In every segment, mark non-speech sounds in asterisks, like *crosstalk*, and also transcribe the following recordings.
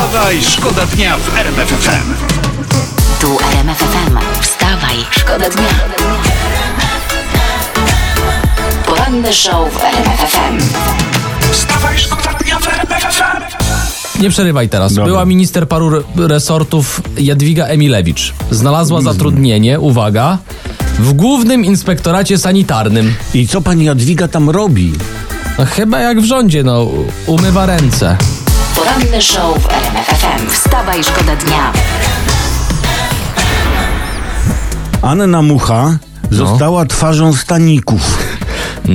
Wstawaj, szkoda dnia w RMF FM. Tu RMF FM. Wstawaj, szkoda dnia. Poranny show w RMF FM. Wstawaj, szkoda dnia w RMF FM. Nie przerywaj teraz. Dobra. Była minister paru re- resortów Jadwiga Emilewicz. Znalazła zatrudnienie, uwaga, w głównym inspektoracie sanitarnym. I co pani Jadwiga tam robi? No, chyba jak w rządzie, no, umywa ręce. Poranny show w RMF FM. Wstawaj, szkoda dnia. Anna Mucha została twarzą staników. *laughs*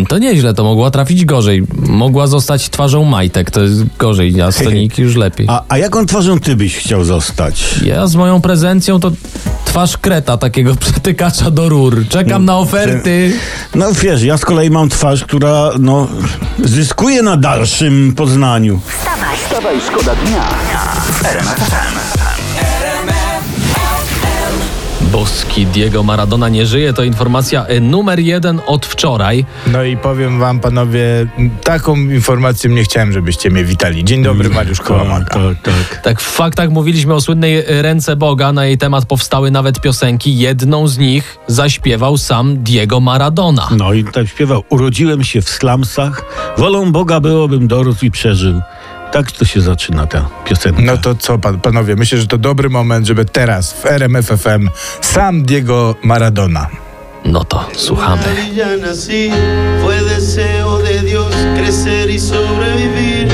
To nieźle, to mogła trafić gorzej. Mogła zostać twarzą majtek, to jest gorzej, a *laughs* staniki już lepiej. A, a jaką twarzą ty byś chciał zostać? Ja z moją prezencją to twarz kreta, takiego *laughs* przetykacza do rur. Czekam na oferty. No wiesz, ja z kolei mam twarz, która no, zyskuje na dalszym poznaniu. Wstawaj, szkoda dnia. Boski Diego Maradona nie żyje, to informacja y, numer jeden od wczoraj. No i powiem wam, panowie, taką informację nie chciałem, żebyście mnie witali. Dzień dobry, Mariusz Kołamaga. tak, tak. Tak, w faktach mówiliśmy o słynnej y, Ręce Boga. Na jej temat powstały nawet piosenki. Jedną z nich zaśpiewał sam Diego Maradona. No i tak śpiewał. Urodziłem się w slumsach, wolą Boga byłobym dorósł i przeżył. Tak to się zaczyna ta piosenka. No to co, pan, panowie, myślę, że to dobry moment, żeby teraz w RMF FM sam Diego Maradona. No to słuchamy. Ya nací, fue deseo de Dios crecer y sobrevivir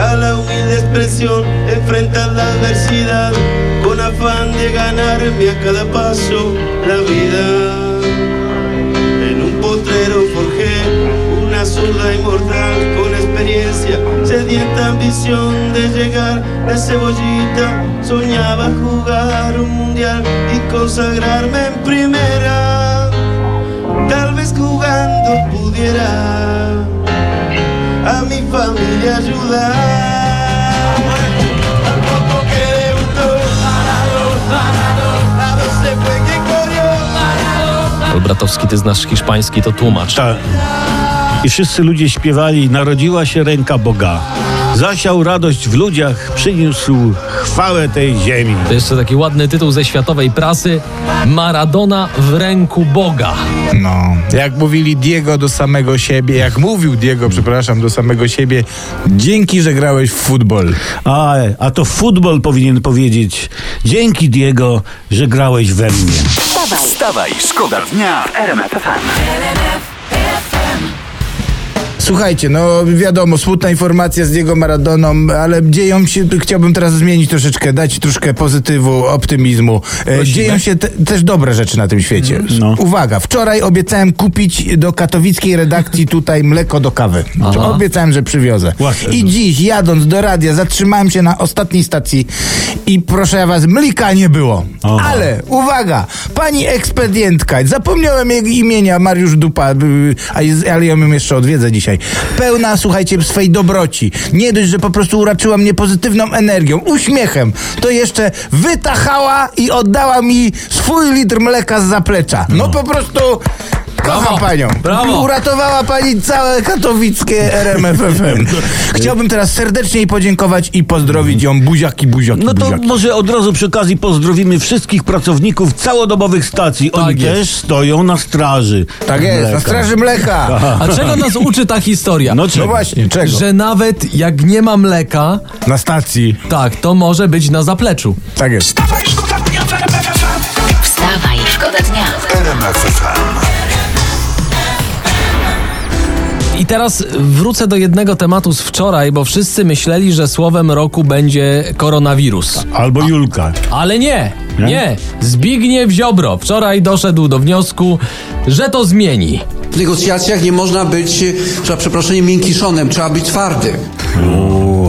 a la humilde expresión, enfrentar la adversidad con afán de ganarme a cada paso la vida. Una zurda inmortal con experiencia, sedienta ambición de llegar de cebollita. Soñaba jugar un mundial y consagrarme en primera. Tal vez jugando pudiera a mi familia ayudar. Tampoco que debutó, a veces fue que corrió. Olbratowski, ty znasz hiszpański, to tłumacz. Ta. I wszyscy ludzie śpiewali, narodziła się ręka Boga. Zasiał radość w ludziach, przyniósł chwałę tej ziemi. To jeszcze taki ładny tytuł ze światowej prasy. Maradona w ręku Boga. No, jak mówili Diego do samego siebie, jak mówił Diego, przepraszam, do samego siebie, dzięki, że grałeś w futbol. A, a to futbol powinien powiedzieć. Dzięki Diego, że grałeś we mnie. Wstawaj, Wstawaj, szkoda dnia w RMF FM. Słuchajcie, no wiadomo, smutna informacja z Diego Maradoną, ale dzieją się, chciałbym teraz zmienić troszeczkę, dać troszkę pozytywu, optymizmu. E, dzieją się te, też dobre rzeczy na tym świecie. No. Uwaga, wczoraj obiecałem kupić do katowickiej redakcji tutaj mleko do kawy. Aha. Obiecałem, że przywiozę. Łatwe. I dziś, jadąc do radia, zatrzymałem się na ostatniej stacji i proszę was, mlika nie było. Aha. Ale, uwaga, pani ekspedientka, zapomniałem jej imienia, Mariusz Dupa, y, ale ja ją jeszcze odwiedzę dzisiaj. Pełna, słuchajcie, swej dobroci. Nie dość, że po prostu uraczyła mnie pozytywną energią, uśmiechem, to jeszcze wytachała i oddała mi swój litr mleka z zaplecza. No, po prostu... Kocham Brawo, panią. brawo. Uratowała pani całe katowickie RMFFM. *laughs* Chciałbym teraz serdecznie jej podziękować i pozdrowić ją buziaki, buziaki, No to buziaki. może od razu przy okazji pozdrowimy wszystkich pracowników całodobowych stacji. Oni Tak jest. też stoją na straży. Tak jest, na straży mleka. A czego nas *laughs* uczy ta historia? No, No czego? właśnie, czego? Że nawet jak nie ma mleka, Na stacji. tak, to może być na zapleczu. Tak jest. Wstawaj, szkoda dnia w RMF FM. wstawaj, szkoda dnia. RMF FM. I teraz wrócę do jednego tematu z wczoraj, bo wszyscy myśleli, że słowem roku będzie koronawirus. Albo Julka. Ale nie, Nie? nie. Zbigniew Ziobro wczoraj doszedł do wniosku, że to zmieni. W negocjacjach nie można być, e, za przeproszeniem, miękkiszonem, trzeba być twardym.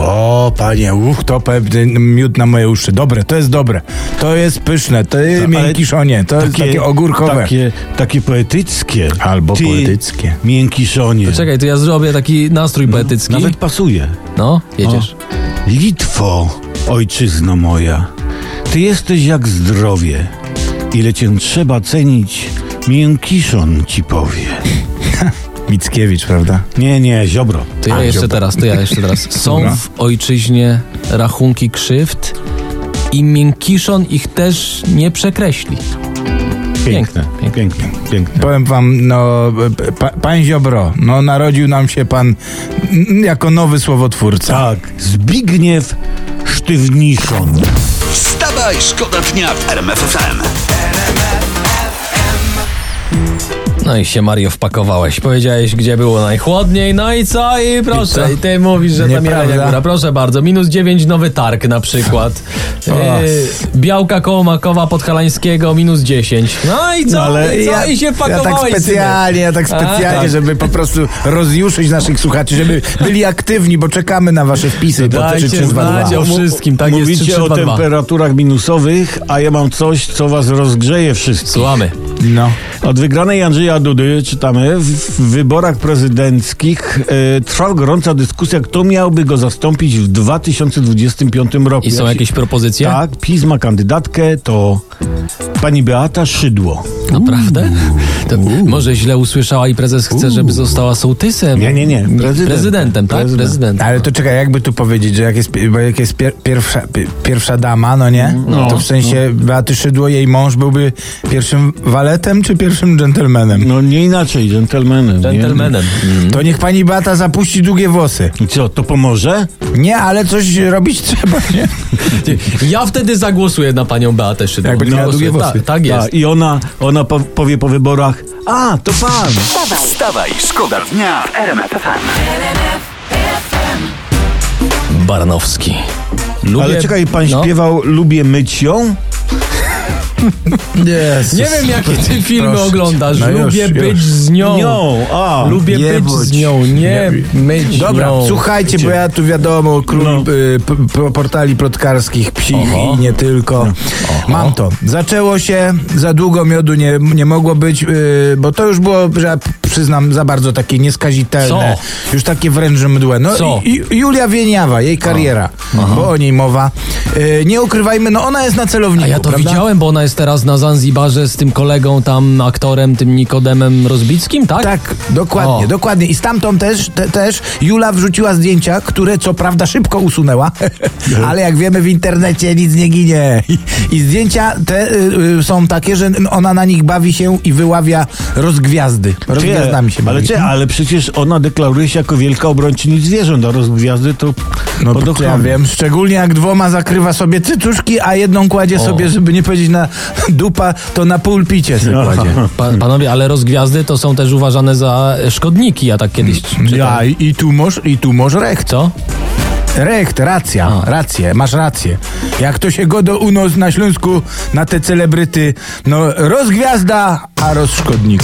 O, panie, uch, to pewny miód na moje uszy. Dobre, to jest dobre. To jest pyszne, to jest miękkiszonie, to jest takie ogórkowe. Takie, takie poetyckie. Albo Ty, poetyckie. Miękiszonie. Czekaj, to ja zrobię taki nastrój poetycki. Nawet pasuje. No, jedziesz. Litwo, ojczyzno moja, ty jesteś jak zdrowie. Ile cię trzeba cenić, miękiszon ci powie. Mickiewicz, prawda? Nie, nie, Ziobro. To ja jeszcze teraz, to ja jeszcze teraz. *laughs* Są w ojczyźnie rachunki krzywd i Miękiszon ich też nie przekreśli. Piękne, Piękne, piękne, piękne. Powiem wam, no, pa, pan Ziobro, no narodził nam się pan jako nowy słowotwórca. Tak, Zbigniew Sztywniszon. Wstawaj, szkoda dnia w RMF No i się Mario wpakowałeś. Powiedziałeś, gdzie było najchłodniej, no i co? I proszę, i ty mówisz, że tam Nieprawda. Jelenia Góra. Proszę bardzo, minus 9 nowy targ na przykład. *laughs* O. Yy, Białka koło Makowa Podhalańskiego minus 10. No i co? No ale I co? ja, I się ja wpakowałeś. tak specjalnie, ja tak A, specjalnie, tak. żeby po prostu rozjuszyć naszych słuchaczy, żeby byli aktywni, bo czekamy na wasze wpisy po Dajcie 3322. znać o wszystkim, tak jest Mówicie o 3322. temperaturach minusowych, a ja mam coś, co was rozgrzeje wszystkich. Słuchamy. No. Od wygranej Andrzeja Dudy czytamy, w w wyborach prezydenckich e, trwa gorąca dyskusja, kto miałby go zastąpić w 2025 roku. I są Jak jakieś się- propozycje? Tak, PiS ma kandydatkę, to pani Beata Szydło. Naprawdę? To może źle usłyszała i prezes chce, żeby została sołtysem. Nie, nie, nie. Prezydentem. Prezydentem, tak? Prezydent. Prezydentem. Ale to czekaj, jakby tu powiedzieć, że jak jest, bo jak jest pier, pierwsza, pi- pierwsza dama, no nie? No. to w sensie Beaty Szydło, jej mąż byłby pierwszym waletem czy pierwszym dżentelmenem? No nie inaczej, dżentelmenem. Dżentelmenem. Mm. To niech pani Beata zapuści długie włosy. I co, to pomoże? Nie, ale coś robić trzeba, nie? *laughs* Ja wtedy zagłosuję na panią Beatę Szydło. Jak będzie miała długie włosy. Tak, tak jest. Tak, I ona, ona po, powie po wyborach, a, to pan. Wstawaj, Wstawaj, szkoda dnia w RMF FM. Baranowski. Lubię... Ale czekaj, pan no. śpiewał Lubię myć ją? Jezus. Nie wiem, jakie ty filmy Proszę oglądasz. No już, Lubię być już. z nią. Nią, a. Lubię Nie być bądź. z nią, nie, Nie. myć Dobra, nią. słuchajcie, bo ja tu wiadomo, król No. y, p, p, portali plotkarskich, psich Oho. i nie tylko. Mam to. Zaczęło się, za długo miodu nie, nie mogło być, y, bo to już było, że przyznam, za bardzo takie nieskazitelne. Już takie wręcz mdłe. No Co? i, i Julia Wieniawa, jej kariera, bo o niej mowa. Y, nie ukrywajmy, no ona jest na celowniku, A ja to prawda? widziałem, bo ona jest teraz na Zanzibarze z tym kolegą tam, aktorem, tym Nikodemem Rozbickim, tak? Tak, dokładnie, O. dokładnie. I stamtąd też, te, też Jula wrzuciła zdjęcia, które co prawda szybko usunęła, *laughs* ale jak wiemy w internecie nic nie ginie. I, zdjęcia te y, y, są takie, że ona na nich bawi się i wyławia rozgwiazdy. Rozgwiazdami się ale, cie, ale przecież ona deklaruje się jako wielka obrończyni zwierząt, a rozgwiazdy to No pod to ja wiem, szczególnie jak dwoma zakrywa sobie cycuszki, a jedną kładzie O. sobie, żeby nie powiedzieć na dupa, to na pulpicie sobie kładzie. Pa, panowie, ale rozgwiazdy to są też uważane za szkodniki, ja tak kiedyś czytałem. Ja, i, i tu masz, i tu masz rekt. Co? Rekt, racja, A. rację, masz rację. Jak to się godo u nas na Śląsku, na te celebryty, no rozgwiazda, a rozszkodnik.